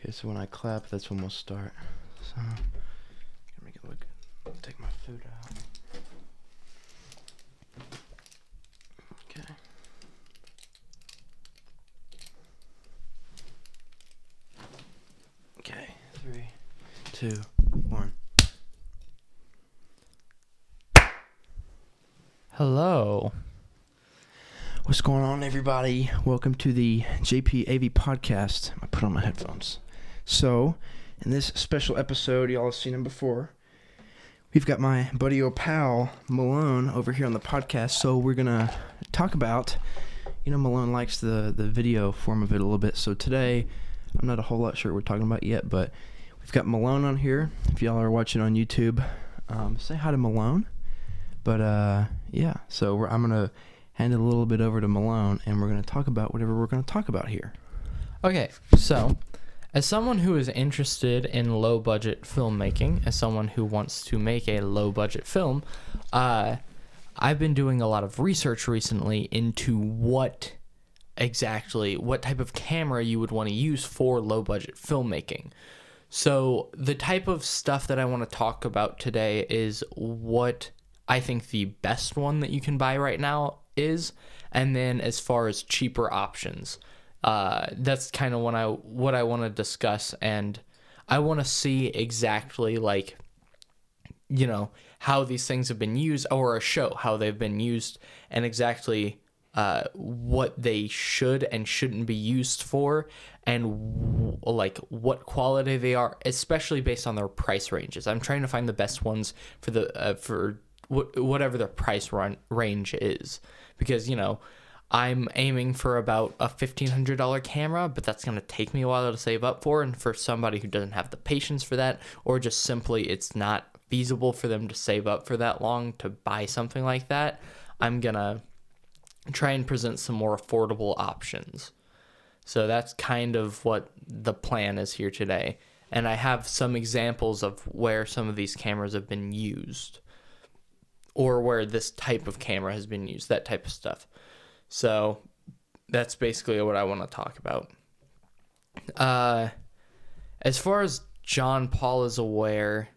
Okay, so when I clap, that's when we'll start. So, gonna make it look. Take my food out. Okay. Okay, three, two, one. Hello. What's going on, everybody? Welcome to the JP AV podcast. I put on my headphones. So, in this special episode, y'all have seen him before. We've got my buddy or pal Malone over here on the podcast. So we're gonna talk about, you know, Malone likes the the video form of it a little bit. So today, I'm not a whole lot sure what we're talking about yet, but we've got Malone on here. If y'all are watching on YouTube, um, say hi to Malone. But uh, yeah, so I'm gonna hand it a little bit over to Malone, and we're gonna talk about whatever we're gonna talk about here. Okay, so as someone who is interested in low budget filmmaking, as someone who wants to make a low budget film, uh, I've been doing a lot of research recently into what exactly, what type of camera you would want to use for low budget filmmaking. So, the type of stuff that I want to talk about today is what I think the best one that you can buy right now is, and then as far as cheaper options uh, that's kind of what I what I want to discuss, and I want to see exactly like, you know, how these things have been used, or a show how they've been used, and exactly uh, what they should and shouldn't be used for, and w- like what quality they are, especially based on their price ranges. I'm trying to find the best ones for the uh, for wh- whatever their price run range is, because you know I'm aiming for about a $1,500 camera, but that's going to take me a while to save up for. And for somebody who doesn't have the patience for that, or just simply it's not feasible for them to save up for that long to buy something like that, I'm going to try and present some more affordable options. So that's kind of what the plan is here today. And I have some examples of where some of these cameras have been used, or where this type of camera has been used, that type of stuff. So that's basically what I want to talk about. Uh, as far as John Paul is aware,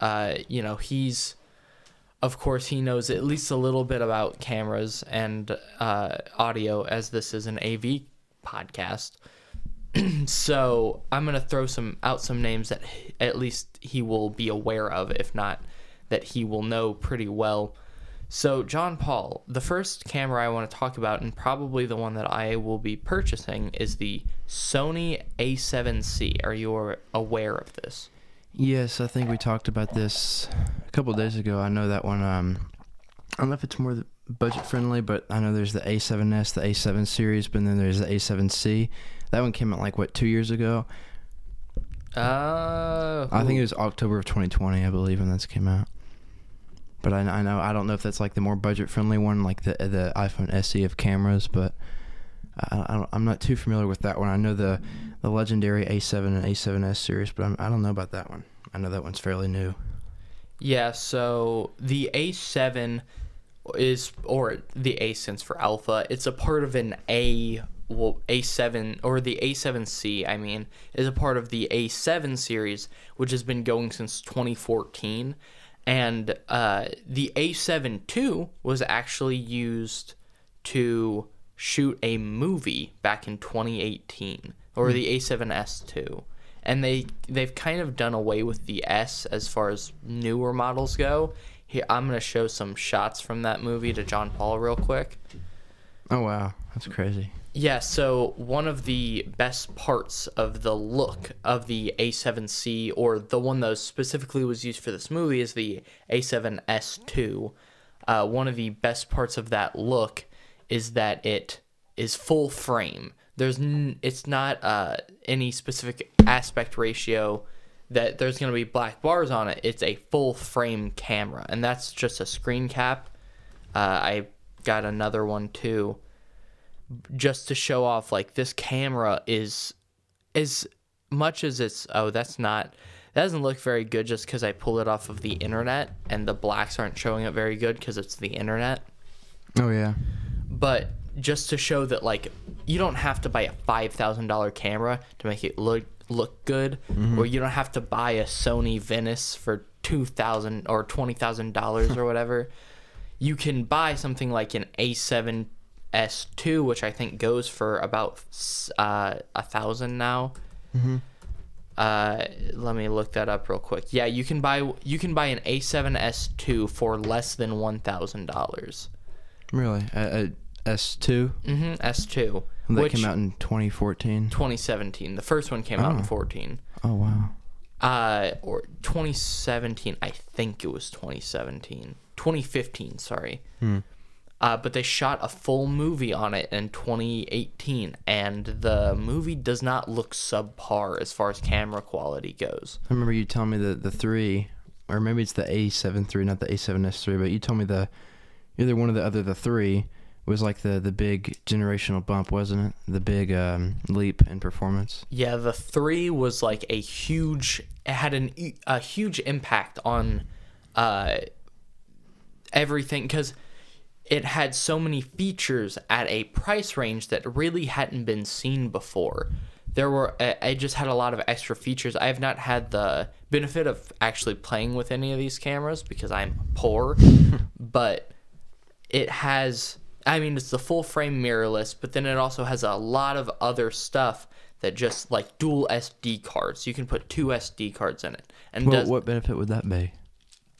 uh, you know, he's, of course, he knows at least a little bit about cameras and uh, audio, as this is an AV podcast. so I'm gonna throw some out some names that at least he will be aware of, if not that he will know pretty well. So, John Paul, the first camera I want to talk about, and probably the one that I will be purchasing, is the Sony A7C. Are you aware of this? Yes, I think we talked about this a couple days ago. I know that one. Um, I don't know if it's more budget friendly, but I know there's the A7S, the A7 series, but then there's the A7C. That one came out like what two years ago. Uh, I think it was October of 2020, I believe, when this came out. But I, I know I don't know if that's like the more budget friendly one, like the the iPhone SE of cameras. But I, am not too familiar with that one. I know the the legendary A7 and A7S series, but I'm, I do not know about that one. I know that one's fairly new. Yeah. So the A7 is or the A stands for Alpha. It's a part of an A well, A7 or the A7C, I mean, is a part of the A7 series, which has been going since 2014 and uh, the A7 II was actually used to shoot a movie back in 2018, or mm. the A7S II. And they they've kind of done away with the S as far as newer models go. Here, I'm gonna show some shots from that movie to John Paul real quick. Oh wow, that's crazy. Yeah, so one of the best parts of the look of the A7C, or the one that specifically was used for this movie, is the A7S2. Uh, one of the best parts of that look is that it is full frame. There's n- it's not uh, any specific aspect ratio that there's going to be black bars on it. It's a full frame camera, and that's just a screen cap. Uh, I got another one too just to show off like this camera is as much as it's oh that's not that doesn't look very good just because I pull it off of the internet and the blacks aren't showing it very good because it's the internet. Oh yeah. But just to show that like you don't have to buy a five thousand dollar camera to make it look look good, mm-hmm. or you don't have to buy a Sony Venice for two thousand or twenty thousand dollars or whatever. You can buy something like an A7S2, which I think goes for about uh, a thousand now. Uh, let me look that up real quick. Yeah, you can buy you can buy an A7S2 for less than one thousand dollars. Really? A, a S2? Mm-hmm. S2, That which came out in 2014. 2017. The first one came out in Oh. 14. Oh, wow. Uh, or 2017. I think it was 2017. 2015. Sorry. Hmm. Uh, but they shot a full movie on it in 2018, and the movie does not look subpar as far as camera quality goes. I remember you telling me that the three, or maybe it's the A7 III, not the A7S3, but you told me the either one of the other the three was like the the big generational bump, wasn't it? The big um, leap in performance. Yeah, the three was like a huge. It had an a huge impact on uh, everything because it had so many features at a price range that really hadn't been seen before. There were I I just had a lot of extra features. I have not had the benefit of actually playing with any of these cameras because I'm poor, but it has I mean it's the full frame mirrorless, but then it also has a lot of other stuff that just like dual SD cards. You can put two SD cards in it. And Well, does, what benefit would that be?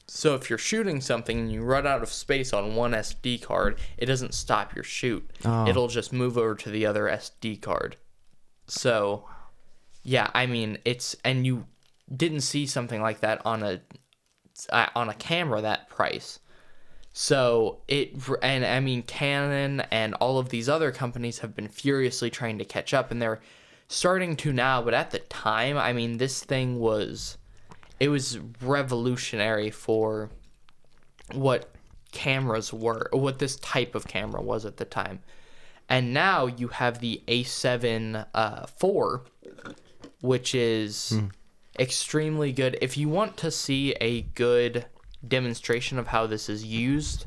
So if you're shooting something and you run out of space on one SD card, it doesn't stop your shoot. Oh. It'll just move over to the other SD card. So yeah, I mean it's and you didn't see something like that on a uh, on a camera that price. So it and I mean Canon and all of these other companies have been furiously trying to catch up and they're starting to now, but at the time, I mean this thing was it was revolutionary for what cameras were, or what this type of camera was at the time. And now you have the A7 uh, 4, which is extremely good. If you want to see a good demonstration of how this is used,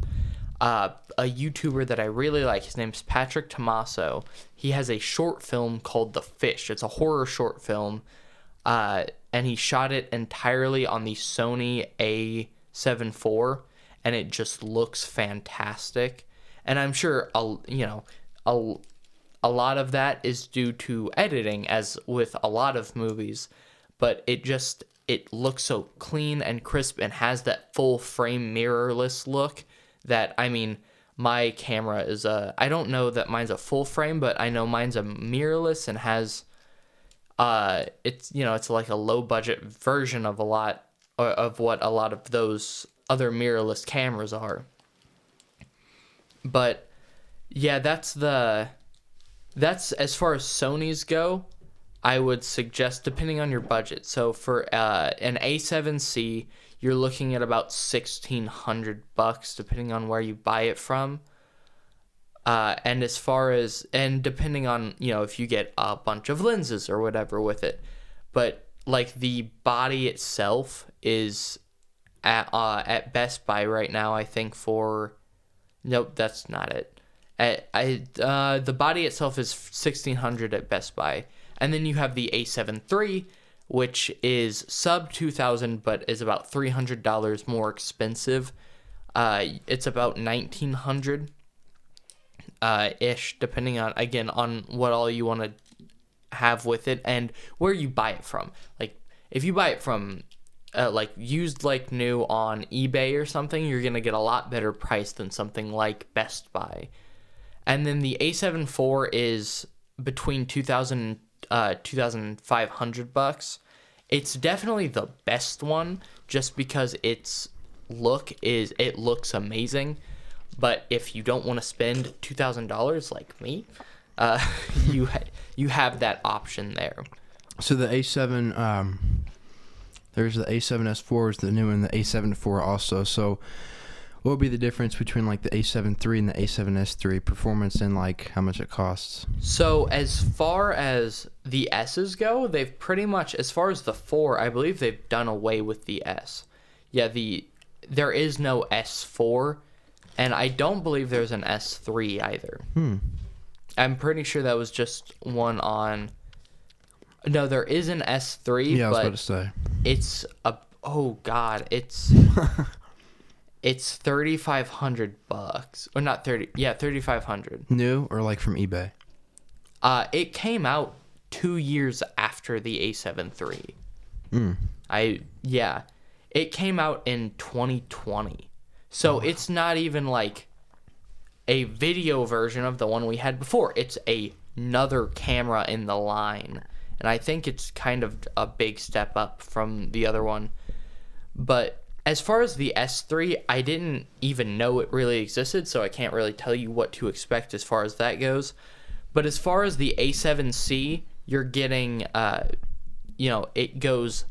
uh, a YouTuber that I really like, his name's Patrick Tomasso. He has a short film called The Fish. It's a horror short film, uh, and he shot it entirely on the Sony A7 IV, and it just looks fantastic. And I'm sure, a, you know, a, a lot of that is due to editing, as with a lot of movies, but it just it looks so clean and crisp and has that full frame mirrorless look that I mean my camera is a I don't know that mine's a full frame but I know mine's a mirrorless and has uh it's you know it's like a low budget version of a lot of what a lot of those other mirrorless cameras are but yeah that's the that's as far as Sony's go I would suggest depending on your budget. So for uh, an A7C, you're looking at about sixteen hundred bucks, depending on where you buy it from. Uh, and as far as and depending on you know if you get a bunch of lenses or whatever with it, but like the body itself is at uh, at Best Buy right now. I think for nope, that's not it. At, I uh, the body itself is sixteen hundred at Best Buy, and then you have the A7 III, which is sub two thousand, but is about three hundred dollars more expensive. Uh, it's about nineteen hundred uh, ish, depending on again on what all you want to have with it and where you buy it from. Like if you buy it from uh, like used like new on eBay or something, you're gonna get a lot better price than something like Best Buy. And then the A7 IV is between 2000 uh 2500 bucks. It's definitely the best one just because its look is it looks amazing. But if you don't want to spend $2000 like me, uh you ha- you have that option there. So the A7, um, there's the A7S4 is the new one, the A7 IV also. So what would be the difference between like the A7 III and the A7S3 performance and like how much it costs? So as far as the S's go, they've pretty much as far as the 4, I believe they've done away with the S. Yeah, the there is no S4 and I don't believe there's an S3 either. Hmm. I'm pretty sure that was just one on No, there is an S3, Yeah, I was about to say. it's a oh god, it's it's 3500 bucks. Or not 30. Yeah, 3500. New or like from eBay? Uh it came out 2 years after the A7 III. Mm. I yeah. It came out in 2020. So it's not even like a video version of the one we had before. It's a, another camera in the line. And I think it's kind of a big step up from the other one. But as far as the S3, I didn't even know it really existed, so I can't really tell you what to expect as far as that goes. But as far as the A7C, you're getting uh you know, it goes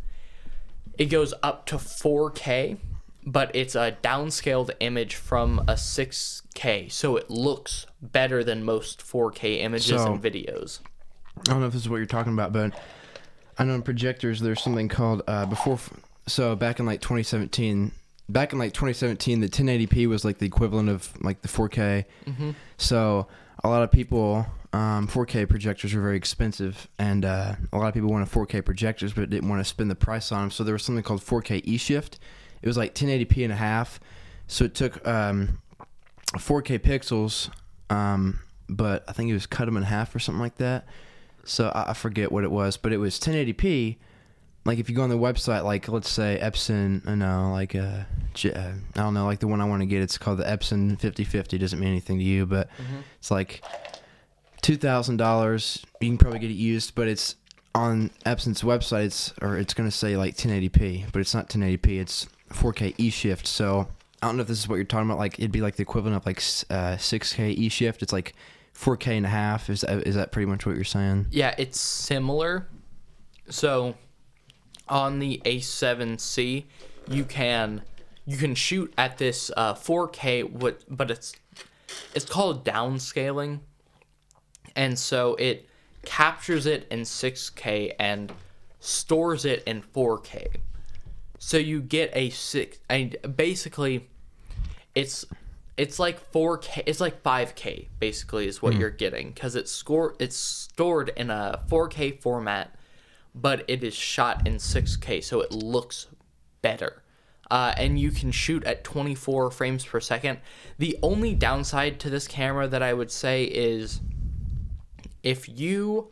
it goes up to 4K, but it's a downscaled image from a 6K, so it looks better than most 4K images So- and videos. I don't know if this is what you're talking about, but I know in projectors there's something called uh, before. So back in like 2017, back in like 2017, the 1080p was like the equivalent of like the 4K. Mm-hmm. So a lot of people, um, 4K projectors are very expensive, and uh, a lot of people wanted 4K projectors, but didn't want to spend the price on them. So there was something called 4K eShift. It was like 1080p and a half. So it took um, 4K pixels, um, but I think it was cut them in half or something like that. So I, I forget what it was, but it was 1080p. Like if you go on the website, like let's say Epson, I know, like uh, uh, I don't know, like the one I want to get, it's called the Epson 5050. Doesn't mean anything to you, but it's like two thousand dollars. You can probably get it used, but it's on Epson's website. It's or it's gonna say like 1080p, but it's not 1080p. It's 4K eShift. So I don't know if this is what you're talking about. Like it'd be like the equivalent of like uh, 6K E shift. It's like 4K and a half. Is that, is that pretty much what you're saying? Yeah, it's similar. So on the A7C, you can you can shoot at this uh, 4K, what but it's it's called downscaling, and so it captures it in 6K and stores it in 4K. So you get a six, and basically, it's it's like 4K, it's like 5K basically is what you're getting because it's score it's stored in a 4K format, but it is shot in 6K, so it looks better. Uh, and you can shoot at 24 frames per second. The only downside to this camera that I would say is if you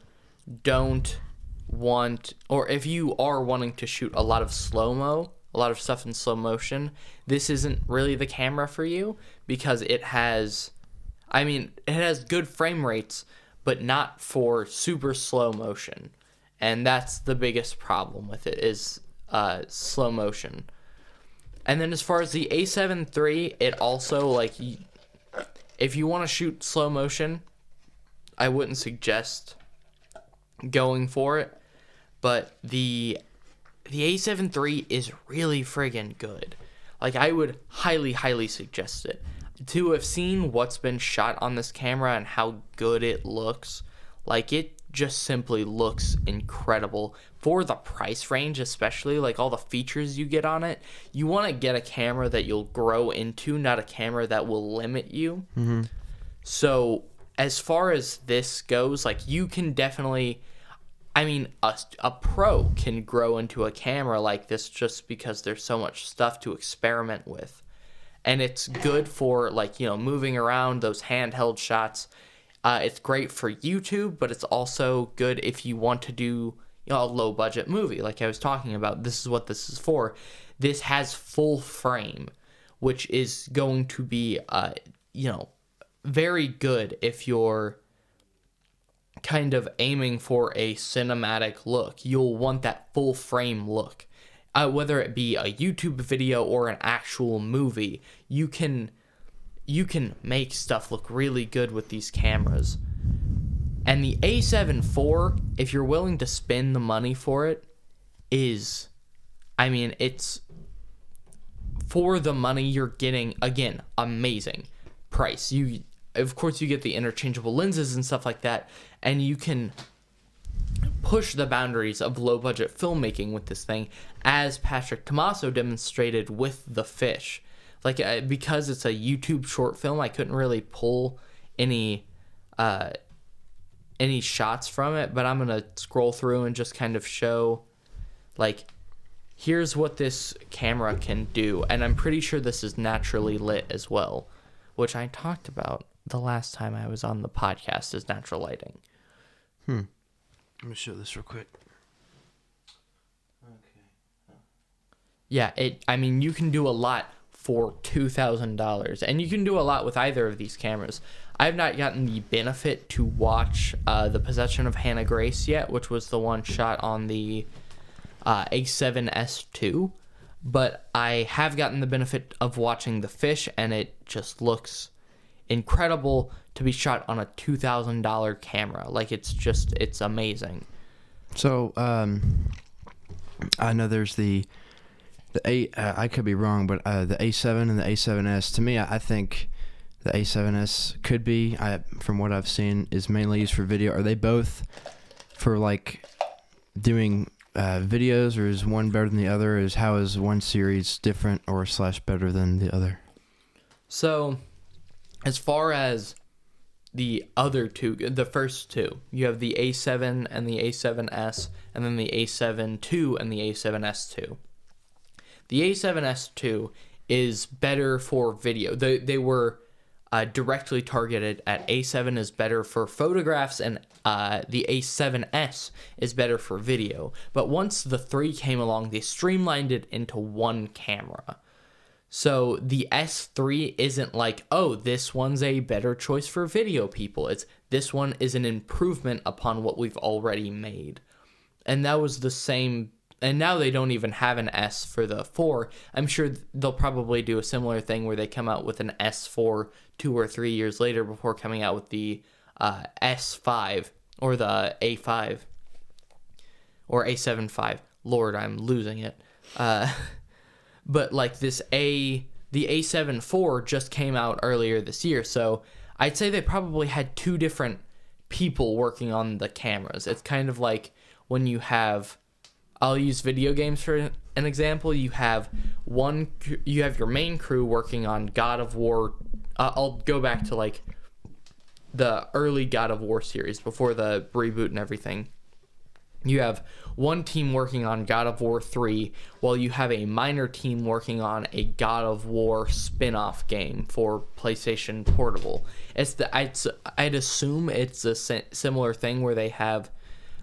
don't want or if you are wanting to shoot a lot of slow mo a lot of stuff in slow motion this isn't really the camera for you because it has i mean it has good frame rates but not for super slow motion. And that's the biggest problem with it is uh, slow motion. And then as far as the a7 III, it also like if you want to shoot slow motion i wouldn't suggest going for it, but the the A7 III is really friggin' good. Like I would highly, highly suggest it. To have seen what's been shot on this camera and how good it looks, like it just simply looks incredible for the price range, especially like all the features you get on it. You want to get a camera that you'll grow into, not a camera that will limit you. Mm-hmm. So as far as this goes, like you can definitely, I mean, a, a pro can grow into a camera like this just because there's so much stuff to experiment with, and it's good for like you know moving around those handheld shots. Uh, it's great for YouTube, but it's also good if you want to do you know, a low budget movie, like I was talking about. This is what this is for. This has full frame, which is going to be, uh, you know, very good if you're kind of aiming for a cinematic look. You'll want that full frame look. Uh, whether it be a YouTube video or an actual movie, you can you can make stuff look really good with these cameras. And the A7 IV, if you're willing to spend the money for it, is I mean, it's for the money you're getting again, amazing price. You of course you get the interchangeable lenses and stuff like that and you can push the boundaries of low budget filmmaking with this thing as Patrick Tomasso demonstrated with The Fish. Like uh, because it's a YouTube short film, I couldn't really pull any uh any shots from it, but I'm gonna scroll through and just kind of show, like, here's what this camera can do, and I'm pretty sure this is naturally lit as well, which I talked about the last time I was on the podcast is natural lighting. Hmm. Let me show this real quick. Okay. Yeah, it. I mean, you can do a lot for two thousand dollars, and you can do a lot with either of these cameras. I've not gotten the benefit to watch uh, the possession of Hannah Grace yet, which was the one shot on the uh, A7S2, but I have gotten the benefit of watching the fish, and it just looks incredible to be shot on a two thousand dollar camera. Like it's just, it's amazing. So, um, I know there's the the A. Uh, I could be wrong, but uh, the A7 and the A7S. To me, I, I think the A7S could be. I from what I've seen is mainly used for video. Are they both for like doing uh, videos, or is one better than the other? Is how is one series different or slash better than the other? So, as far as the other two, the first two, you have the A7 and the A7S, and then the A7 II and the A7S2. The A7S2 is better for video. They, they were uh, directly targeted at A7 is better for photographs and uh, the A7S is better for video. But once the 3 came along, they streamlined it into one camera. So the S3 isn't like, oh, this one's a better choice for video people. It's this one is an improvement upon what we've already made. And that was the same and now they don't even have an S for the 4. I'm sure they'll probably do a similar thing where they come out with an S4 2 or 3 years later before coming out with the uh, S5 or the A5 or A75. Lord, I'm losing it. Uh, but like this A the A7 IV just came out earlier this year, so I'd say they probably had two different people working on the cameras. It's kind of like when you have I'll use video games for an example. You have one you have your main crew working on God of War uh, I'll go back to like the early God of War series before the reboot and everything. You have one team working on God of War 3, while you have a minor team working on a God of War spin off game for PlayStation Portable. It's the I'd, I'd assume it's a similar thing where they have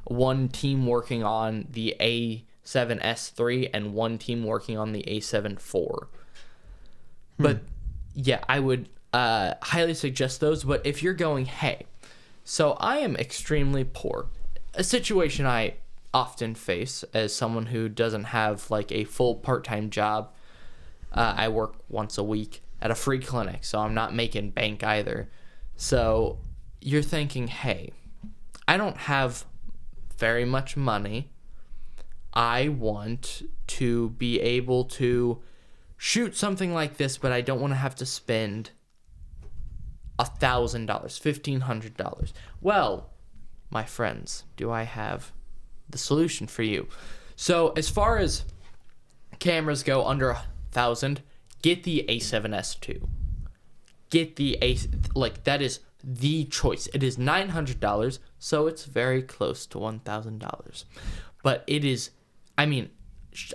one team working on the A7S3 and one team working on the A7 IV. But yeah, I would uh, highly suggest those. But if you're going, hey, so I am extremely poor, a situation I often face as someone who doesn't have like a full part time job. Uh, I work once a week at a free clinic, so I'm not making bank either. So you're thinking, hey, I don't have very much money. I want to be able to shoot something like this, but I don't want to have to spend a thousand dollars, fifteen hundred dollars. Well, my friends, do I have the solution for you? So as far as cameras go under a thousand, get the A7S2. Get the A like that is the choice. It is nine hundred dollars, so it's very close to one thousand dollars. But it is, I mean,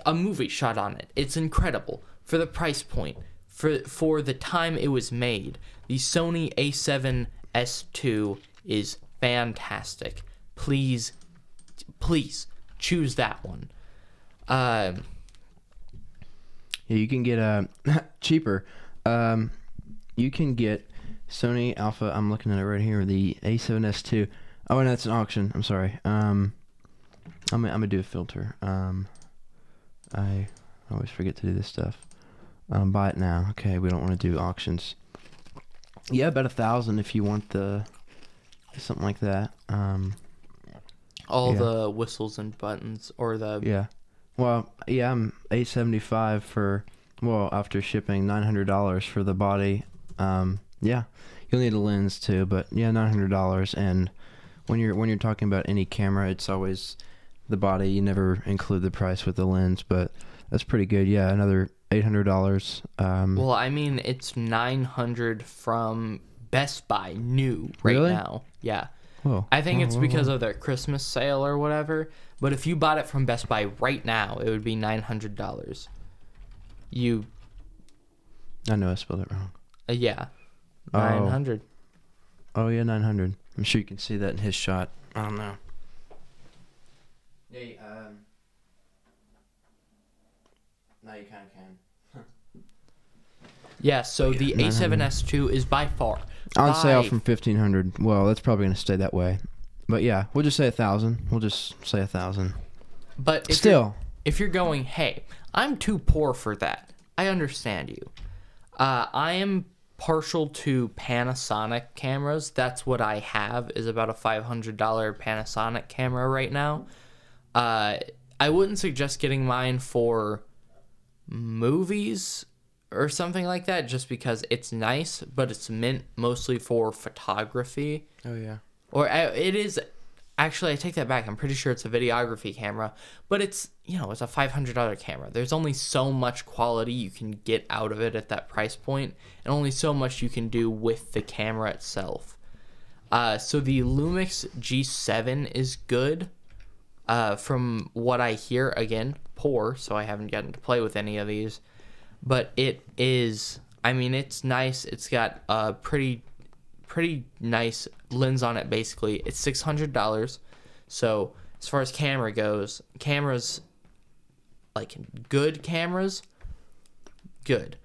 a movie shot on it. It's incredible for the price point for for the time it was made. The Sony A7S2 is fantastic. Please, please choose that one. Um, yeah, you can get a uh, cheaper. Um, you can get Sony Alpha. I'm looking at it right here. The A7S2. Oh, and that's an auction. I'm sorry. Um, I'm I'm gonna do a filter. Um, I always forget to do this stuff. Um, buy it now. Okay, we don't want to do auctions. Yeah, about a thousand if you want the something like that. Um, all Yeah. the whistles and buttons, or the yeah. Well, yeah, I'm eight seventy five for well after shipping nine hundred dollars for the body. Um, yeah, you'll need a lens too, but yeah, nine hundred dollars. And when you're when you're talking about any camera, it's always the body. You never include the price with the lens, but that's pretty good. Yeah, another eight hundred dollars. Um, Well, I mean, it's 900 from Best Buy new right Really? now. Yeah. Whoa. I think Whoa, it's whoa, because whoa. of their Christmas sale or whatever. But if you bought it from Best Buy right now, it would be nine hundred dollars. You, I know I spelled it wrong. uh, yeah, Oh. nine hundred. Oh yeah, nine hundred. I'm sure you can see that in his shot. I don't know. Hey, um. Now you kind of can. Yeah. So the Yeah, A7S2 is by far On sale from fifteen hundred. Well, that's probably gonna stay that way. But yeah, we'll just say a thousand. We'll just say a thousand. But if you're- Still, if you're going, hey, I'm too poor for that, I understand you. Uh, I am partial to Panasonic cameras. That's what I have is about a $500 Panasonic camera right now. Uh, I wouldn't suggest getting mine for movies or something like that just because it's nice, but it's meant mostly for photography oh yeah. or I, it is actually I take that back. I'm pretty sure it's a videography camera, but it's you know it's a five hundred dollar camera. There's only so much quality you can get out of it at that price point, and only so much you can do with the camera itself. Uh, so the Lumix G7 is good. Uh, from what I hear, again, poor, so I haven't gotten to play with any of these. But it is, I mean, it's nice. It's got a pretty, pretty nice lens on it. Basically, it's six hundred dollars. So as far as camera goes, cameras, like good cameras, good.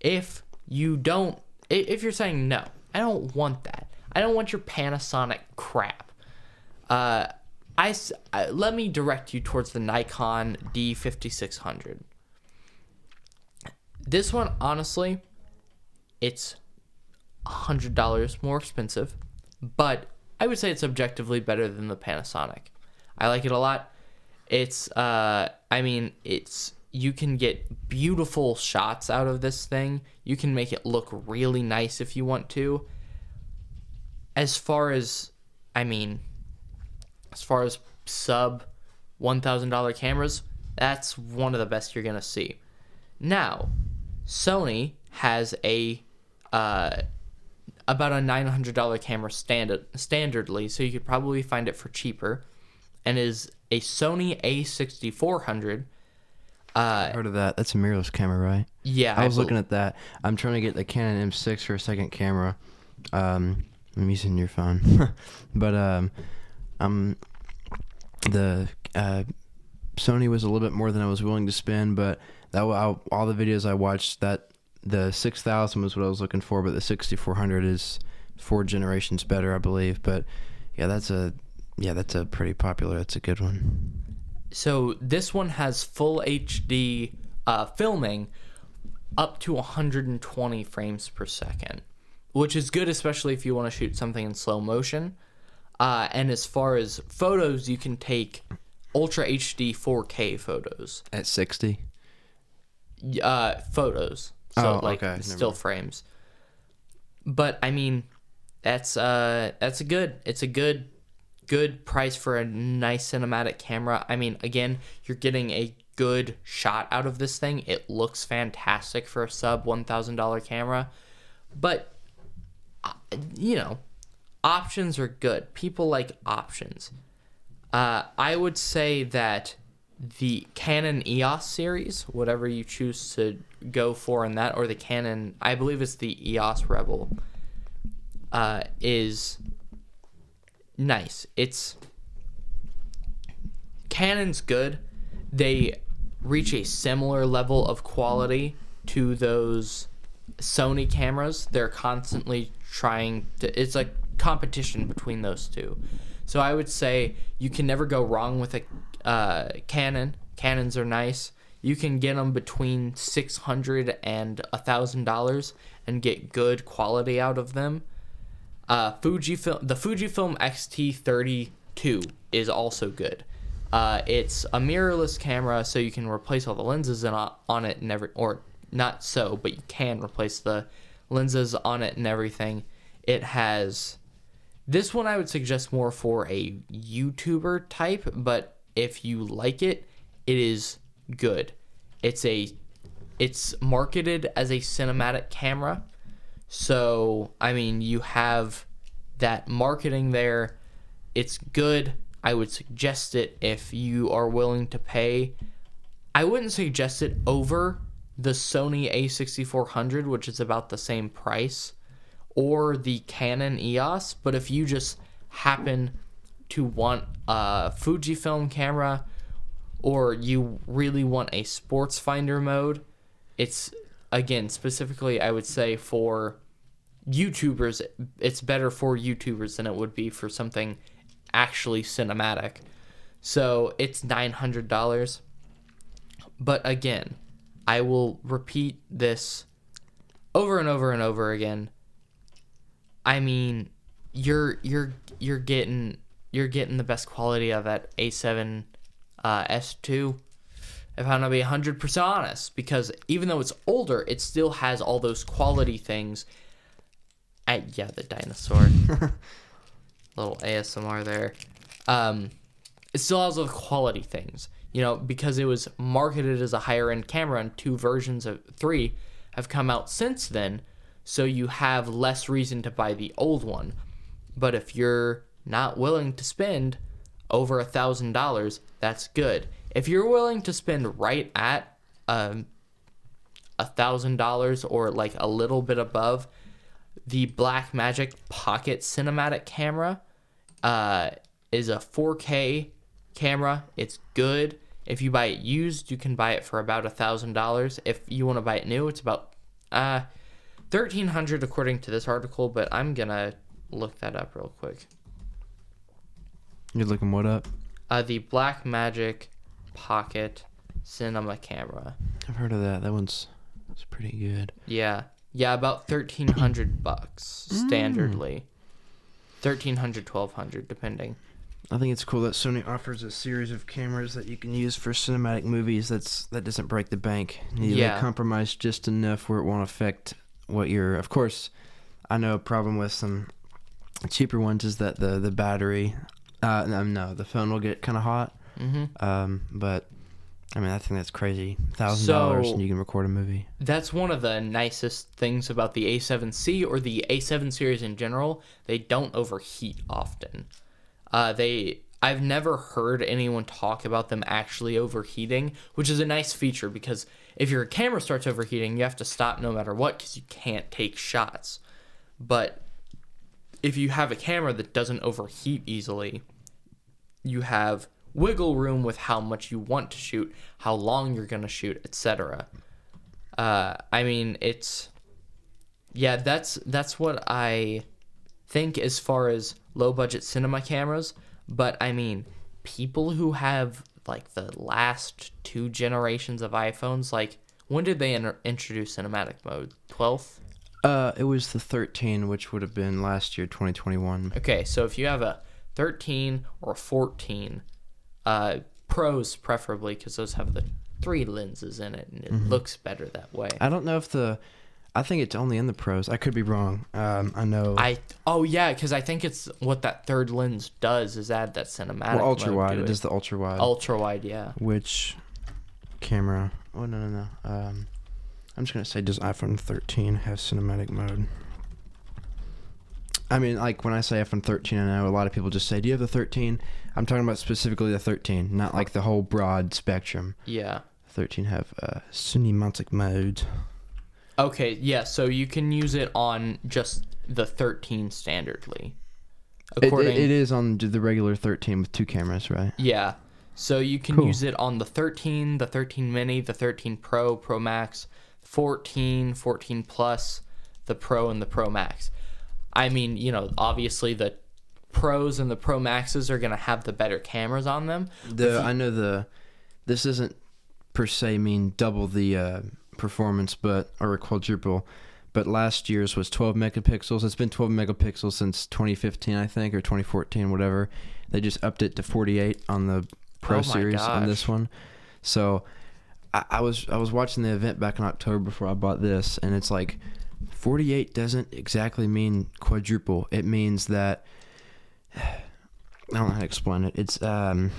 If you don't, if you're saying no, I don't want that. I don't want your Panasonic crap. Uh, I let me direct you towards the Nikon D5600. This one, honestly, it's hundred dollars more expensive, but I would say it's objectively better than the Panasonic. I like it a lot. It's, uh, I mean, it's you can get beautiful shots out of this thing. You can make it look really nice if you want to. As far as, I mean, as far as sub $1,000 cameras, that's one of the best you're going to see. Now, Sony has a uh, about a $900 camera standard standardly, so you could probably find it for cheaper, and is a Sony A6400. Uh, Heard of that? That's a mirrorless camera, right? yeah, I was looking at that. I'm trying to get the Canon M6 for a second camera. Um, I'm using your phone, but um, I'm the uh, Sony was a little bit more than I was willing to spend, but that I, all the videos I watched that the 6000 was what I was looking for, but the 6400 is four generations better, I believe. But yeah, that's a yeah, that's a pretty popular. That's a good one. So this one has full HD uh, filming up to 120 frames per second, which is good, especially if you want to shoot something in slow motion. Uh, and as far as photos, you can take Ultra HD 4K photos. At 60. Uh, photos. So Oh, like okay, still mind. frames. But I mean, that's uh that's a good. It's a good good price for a nice cinematic camera. I mean, again, you're getting a good shot out of this thing. It looks fantastic for a sub $1,000 camera. But uh, you know, options are good. People like options. Uh, I would say that the Canon EOS series, whatever you choose to go for in that, or the Canon, I believe it's the EOS Rebel, uh, is nice. It's Canon's good. They reach a similar level of quality to those Sony cameras. They're constantly trying to. It's a competition between those two. So I would say you can never go wrong with a uh, Canon. Canons are nice. You can get them between six hundred and a thousand dollars and get good quality out of them. Uh, Fujifilm, the Fujifilm X-T32 is also good. Uh, it's a mirrorless camera, so you can replace all the lenses in, on it and every, or not so, but you can replace the lenses on it and everything. It has this one I would suggest more for a YouTuber type, but if you like it, it is good. It's a it's marketed as a cinematic camera. So, I mean, you have that marketing there, it's good. I would suggest it if you are willing to pay. I wouldn't suggest it over the Sony A6400, which is about the same price, or the Canon EOS. But if you just happen to want a Fujifilm camera, or you really want a sports finder mode, it's again specifically I would say for YouTubers, it's better for YouTubers than it would be for something actually cinematic. So it's nine hundred dollars. But again, I will repeat this over and over and over again. I mean, you're you're you're getting you're getting the best quality of that A7 uh, S2. If I'm gonna be 100% honest, because even though it's older, it still has all those quality things. I, yeah, the dinosaur. Little ASMR there. Um, it still has all those quality things, you know, because it was marketed as a higher end camera, and two versions of three have come out since then. So you have less reason to buy the old one. But if you're not willing to spend over a thousand dollars, that's good. If you're willing to spend right at um, a thousand dollars or like a little bit above, the Blackmagic Pocket Cinematic camera uh, is a 4K camera. It's good. If you buy it used, you can buy it for about a thousand dollars. If you want to buy it new, it's about uh, thirteen hundred according to this article. But I'm gonna look that up real quick. You're looking what up? Uh, the Blackmagic Pocket Cinema camera. I've heard of that. That one's it's pretty good. Yeah, yeah, about thirteen hundred bucks standardly. 1300 1200 depending I think it's cool that Sony offers a series of cameras that you can use for cinematic movies. That's that doesn't break the bank. You yeah. compromise just enough where it won't affect what you're. Of course, I know a problem with some cheaper ones is that the the battery. Uh, no, no, the phone will get kind of hot. hmm Um, but I mean, I think that's crazy. Thousand dollars and you can record a movie. That's one of the nicest things about the A7C or the A7 series in general. They don't overheat often. Uh, they I've never heard anyone talk about them actually overheating, which is a nice feature because if your camera starts overheating, you have to stop no matter what because you can't take shots. But if you have a camera that doesn't overheat easily, you have wiggle room with how much you want to shoot, how long you're going to shoot, etc. Uh, I mean, it's yeah, that's that's what I think as far as low budget cinema cameras. But I mean, people who have like the last two generations of iPhones, like when did they in- introduce cinematic mode? Twelfth. Uh, it was the 13, which would have been last year, 2021. Okay, so if you have a 13 or a 14, uh, pros preferably because those have the three lenses in it and it looks better that way. I don't know if the. I think it's only in the pros. I could be wrong. Um, I know. I oh yeah, because I think it's what that third lens does is add that cinematic. well, ultra wide. It does the ultra wide. ultra wide, yeah. Which camera? Oh no no no. Um, I'm just gonna say, does iPhone 13 have cinematic mode? I mean, like when I say iPhone 13, I know a lot of people just say, "Do you have the 13?" I'm talking about specifically the 13, not like the whole broad spectrum. Yeah. 13 have uh, cinematic mode. Okay, yeah. So you can use it on just the 13 standardly. It, it, it is on the regular 13 with two cameras, right? Yeah. So you can Cool. use it on the 13, the 13 mini, the 13 Pro, Pro Max, 14, 14 Plus, the Pro, and the Pro Max. I mean, you know, obviously the Pros and the Pro Maxes are going to have the better cameras on them. The I know the this isn't per se mean double the uh, performance, but or quadruple. But last year's was 12 megapixels. It's been 12 megapixels since 2015, I think, or 2014, whatever. They just upped it to 48 on the Pro Oh series on this one. So I, I was I was watching the event back in October before I bought this, and it's like 48 doesn't exactly mean quadruple. It means that I don't know how to explain it. It's um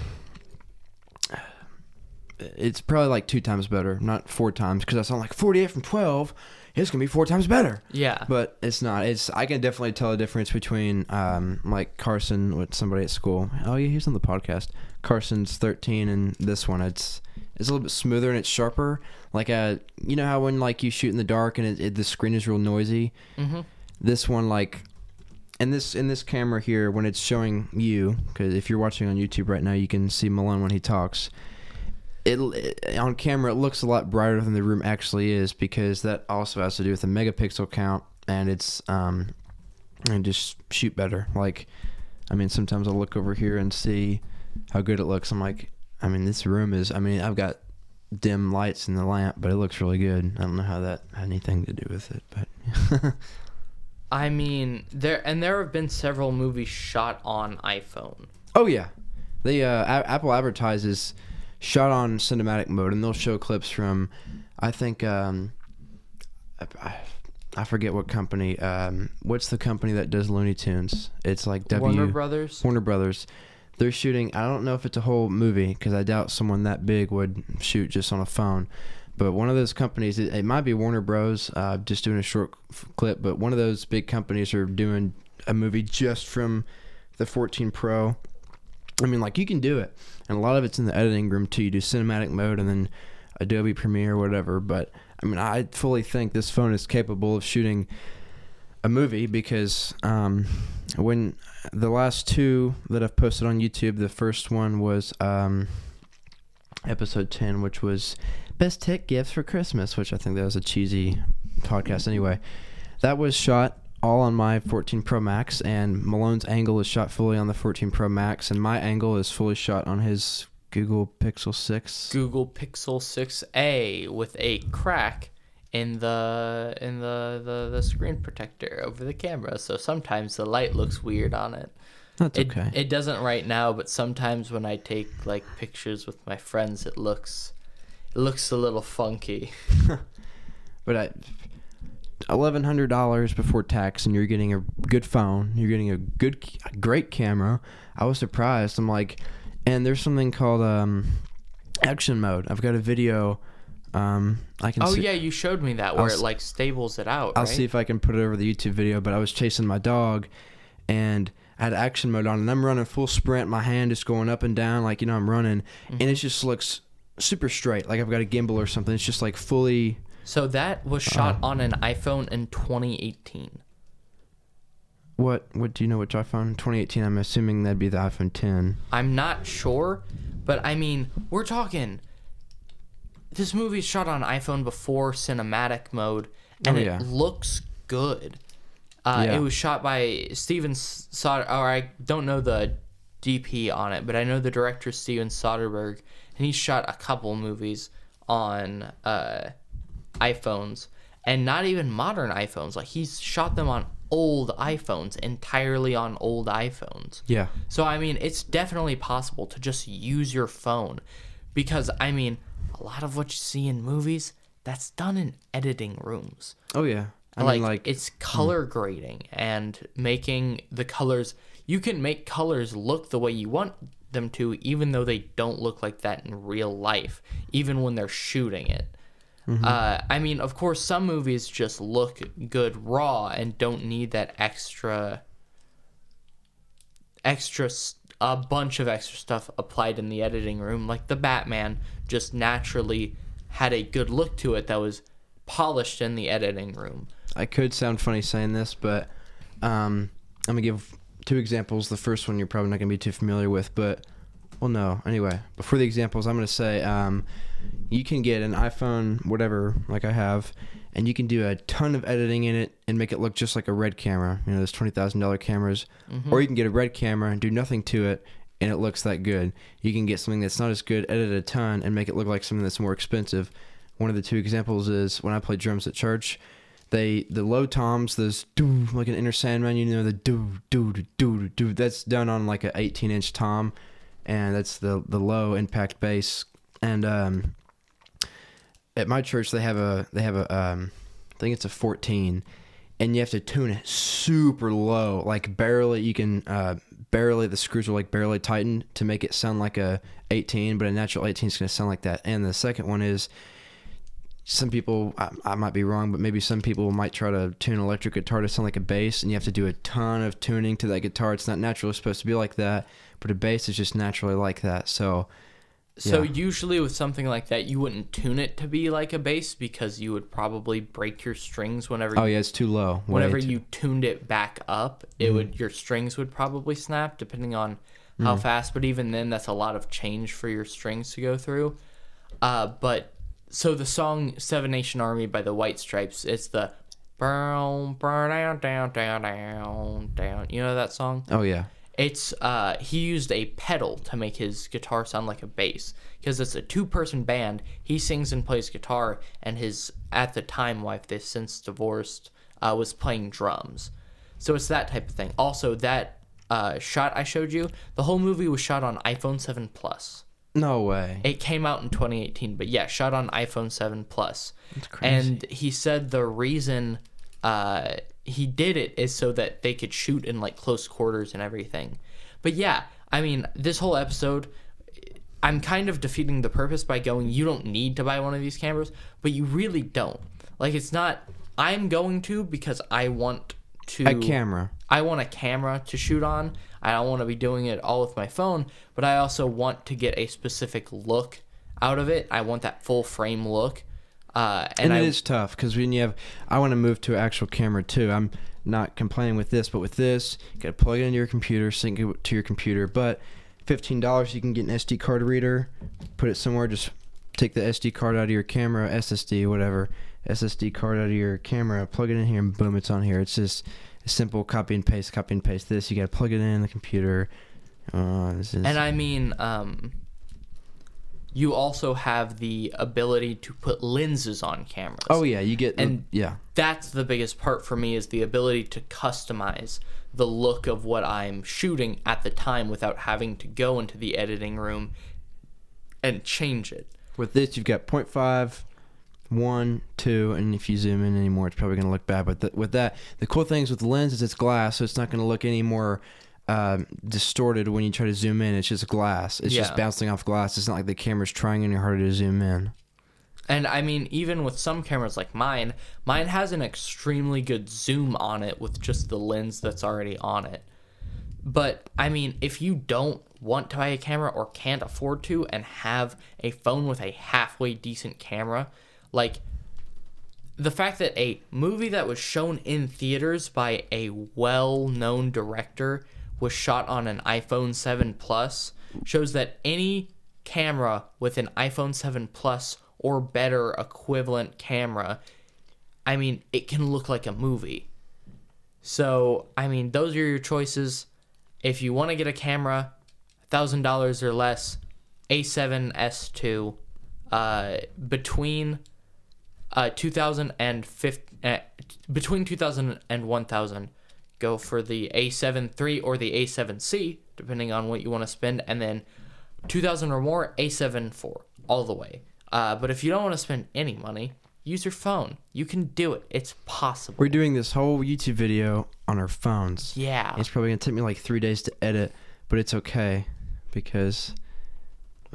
it's probably like two times better, not four times, because I saw like 48 from 12. It's gonna be four times better, Yeah. but it's not. It's I can definitely tell a difference between um like Carson with somebody at school. Oh yeah, he's on the podcast. Carson's 13 and this one it's it's a little bit smoother and it's sharper. Like a you know how when like you shoot in the dark and it, it, the screen is real noisy. hmm This one like in this in this camera here when it's showing you because if you're watching on YouTube right now you can see Malone when he talks. It, on camera it looks a lot brighter than the room actually is because that also has to do with the megapixel count and it's um and just shoot better. Like I mean sometimes I'll look over here and see how good it looks. I'm like I mean this room is I mean I've got dim lights in the lamp but it looks really good. I don't know how that had anything to do with it but I mean, there and there have been several movies shot on iPhone. Oh yeah, the uh, A- Apple advertises shot on cinematic mode, and they'll show clips from, I think, um, I, I forget what company. Um, what's the company that does Looney Tunes? It's like W Warner Brothers. Warner Brothers. They're shooting. I don't know if it's a whole movie because I doubt someone that big would shoot just on a phone. But one of those companies, it, it might be Warner Bros. Uh, just doing a short clip. But one of those big companies are doing a movie just from the 14 Pro. I mean, like you can do it, and a lot of it's in the editing room too. You do cinematic mode and then Adobe Premiere or whatever. But I mean, I fully think this phone is capable of shooting a movie because um, when the last two that I've posted on YouTube, the first one was um, episode 10, which was best tech gifts for Christmas, which I think that was a cheesy podcast anyway. That was shot all on my 14 Pro Max, and Malone's angle is shot fully on the 14 Pro Max, and my angle is fully shot on his Google Pixel 6. Google Pixel 6a with a crack in the in the, the the screen protector over the camera. So sometimes the light looks weird on it. That's It, okay. it doesn't right now, but sometimes when I take like pictures with my friends, it looks it looks a little funky. But I, eleven hundred dollars before tax, and you're getting a good phone. You're getting a good, a great camera. I was surprised. I'm like, and there's something called um, action mode. I've got a video. Um, I can. Oh see, yeah, you showed me that I'll where it like stables it out. I'll right? see if I can put it over the YouTube video. But I was chasing my dog, and I had action mode on, and I'm running full sprint. My hand is going up and down, like you know I'm running, and it just looks super straight, like I've got a gimbal or something. It's just like fully. So that was shot Uh-huh. on an iPhone in 2018. What? What do you know? Which iPhone? 2018. I'm assuming that'd be the iPhone 10. I'm not sure, but I mean, we're talking. This movie is shot on iPhone before cinematic mode, and Oh, it looks good. Uh, Yeah. It was shot by Steven Soder, or I don't know the DP on it, but I know the director Steven Soderbergh, and he shot a couple movies on uh, iPhones, and not even modern iPhones. Like he's shot them on old iPhones, entirely on old iPhones. Yeah. So I mean, it's definitely possible to just use your phone because I mean, a lot of what you see in movies that's done in editing rooms. Oh yeah. I like, mean, like hmm. it's color grading and making the colors you can make colors look the way you want them to even though they don't look like that in real life even when they're shooting it. Mm-hmm. Uh, I mean, of course, some movies just look good raw and don't need that extra, extra, a bunch of extra stuff applied in the editing room. Like the Batman just naturally had a good look to it that was polished in the editing room. I could sound funny saying this, but um, I'm gonna give two examples. The first one you're probably not gonna be too familiar with, but well, no. Anyway, before the examples, I'm gonna say um, you can get an iPhone, whatever, like I have, and you can do a ton of editing in it and make it look just like a red camera. You know, those twenty thousand dollar cameras, or you can get a red camera and do nothing to it. And it looks that good. You can get something that's not as good, edit a ton, and make it look like something that's more expensive. One of the two examples is when I play drums at church they the low toms those do like an Enter Sandman you know the do do do do do that's done on like an 18 inch tom and that's the the low impact bass and um at my church they have a they have a um i think it's a 14 and you have to tune it super low like barely you can uh barely the screws are like barely tightened to make it sound like a 18, but a natural 18 is going to sound like that. And the second one is some people I, I might be wrong, but maybe some people might try to tune an electric guitar to sound like a bass, and you have to do a ton of tuning to that guitar. It's not naturally supposed to be like that, but a bass is just naturally like that. So So Yeah. usually with something like that, you wouldn't tune it to be like a bass because you would probably break your strings whenever oh you, yeah, it's too low. whenever too- you tuned it back up. Mm-hmm. It would your strings would probably snap depending on how Mm. fast. But even then, that's a lot of change for your strings to go through. Uh, but so the song Seven Nation Army by the White Stripes, it's the down down down down down. You know that song? oh yeah, It's uh he used a pedal to make his guitar sound like a bass because it's a two-person band. He sings and plays guitar, and his at the time wife, they've since divorced, uh, was playing drums. So it's that type of thing. Also, that uh, shot I showed you, the whole movie was shot on iPhone 7 Plus. No way. It came out in 2018, but yeah, shot on iPhone 7 Plus. That's crazy. And he said the reason uh, he did it is so that they could shoot in like close quarters and everything. But yeah, I mean, this whole episode, I'm kind of defeating the purpose by going, you don't need to buy one of these cameras, but you really don't. Like, it's not, I'm going to because I want to. a camera. I want a camera to shoot on. I don't want to be doing it all with my phone, but I also want to get a specific look out of it. I want that full frame look. Uh, and and, I, it is tough because when you have, I want to move to an actual camera too. I'm not complaining with this, but with this, you got to plug it into your computer, sync it to your computer. But fifteen dollars, you can get an SD card reader, put it somewhere, just take the SD card out of your camera, SSD, whatever, SSD card out of your camera, plug it in here, and boom, it's on here. It's just simple copy and paste, copy and paste. This you got to plug it in the computer. Uh, is, and I mean, um, you also have the ability to put lenses on cameras. oh yeah, you get and- yeah. that's the biggest part for me is the ability to customize the look of what I'm shooting at the time without having to go into the editing room and change it. With this, you've got 0.5, 1, 2, and if you zoom in anymore, it's probably going to look bad. But th- with that, the cool thing is with the lens is it's glass, so it's not going to look any more um, distorted when you try to zoom in. It's just glass. It's Yeah. just bouncing off glass. It's not like the camera's trying any harder to zoom in. And I mean, even with some cameras like mine, mine has an extremely good zoom on it with just the lens that's already on it. But I mean, if you don't want to buy a camera or can't afford to and have a phone with a halfway decent camera, like the fact that a movie that was shown in theaters by a well-known director was shot on an iPhone 7 Plus shows that any camera with an iPhone 7 Plus or better equivalent camera, I mean, it can look like a movie. So, I mean, those are your choices. If you want to get a camera, $1,000 or less, A7 S2, uh, between uh, 2000 and 50, uh, between 2000 and 1000 go for the A7 III or the A7C depending on what you want to spend and then 2000 or more A7 IV all the way. Uh, but if you don't want to spend any money use your phone. You can do it. It's possible. We're doing this whole YouTube video on our phones. yeah. It's probably going to take me like three days to edit, but it's okay because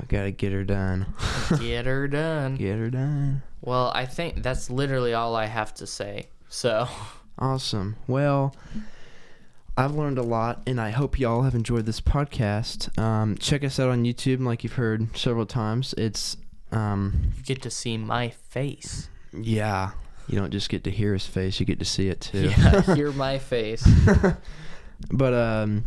I got to get her done. get her done get her done. well i think that's literally all i have to say so Awesome. Well, I've learned a lot, and I hope y'all have enjoyed this podcast. Um, check us out on YouTube, like you've heard several times. It's, um, you get to see my face yeah, you don't just get to hear his face; you get to see it too. yeah hear my face But um,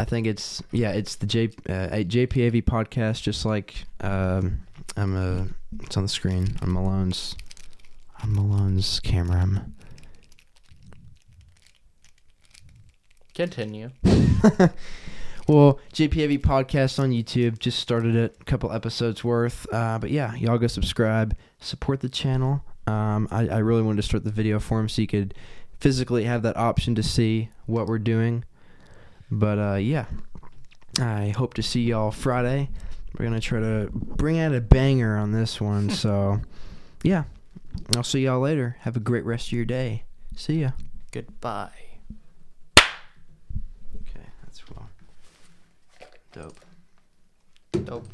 I think it's yeah, it's the J uh, JPAV podcast, just like um, I'm a. It's on the screen on Malone's on Malone's camera. I'm, continue Well, JPAV podcast on YouTube. Just started it, a couple episodes worth. Uh, but yeah, y'all go subscribe, support the channel. Um, I, I really wanted to start the video form so you could physically have that option to see what we're doing. But uh, yeah, I hope to see y'all Friday. We're gonna try to bring out a banger on this one. so yeah, I'll see y'all later. Have a great rest of your day. See ya. goodbye Okay, that's well. Dope. Dope.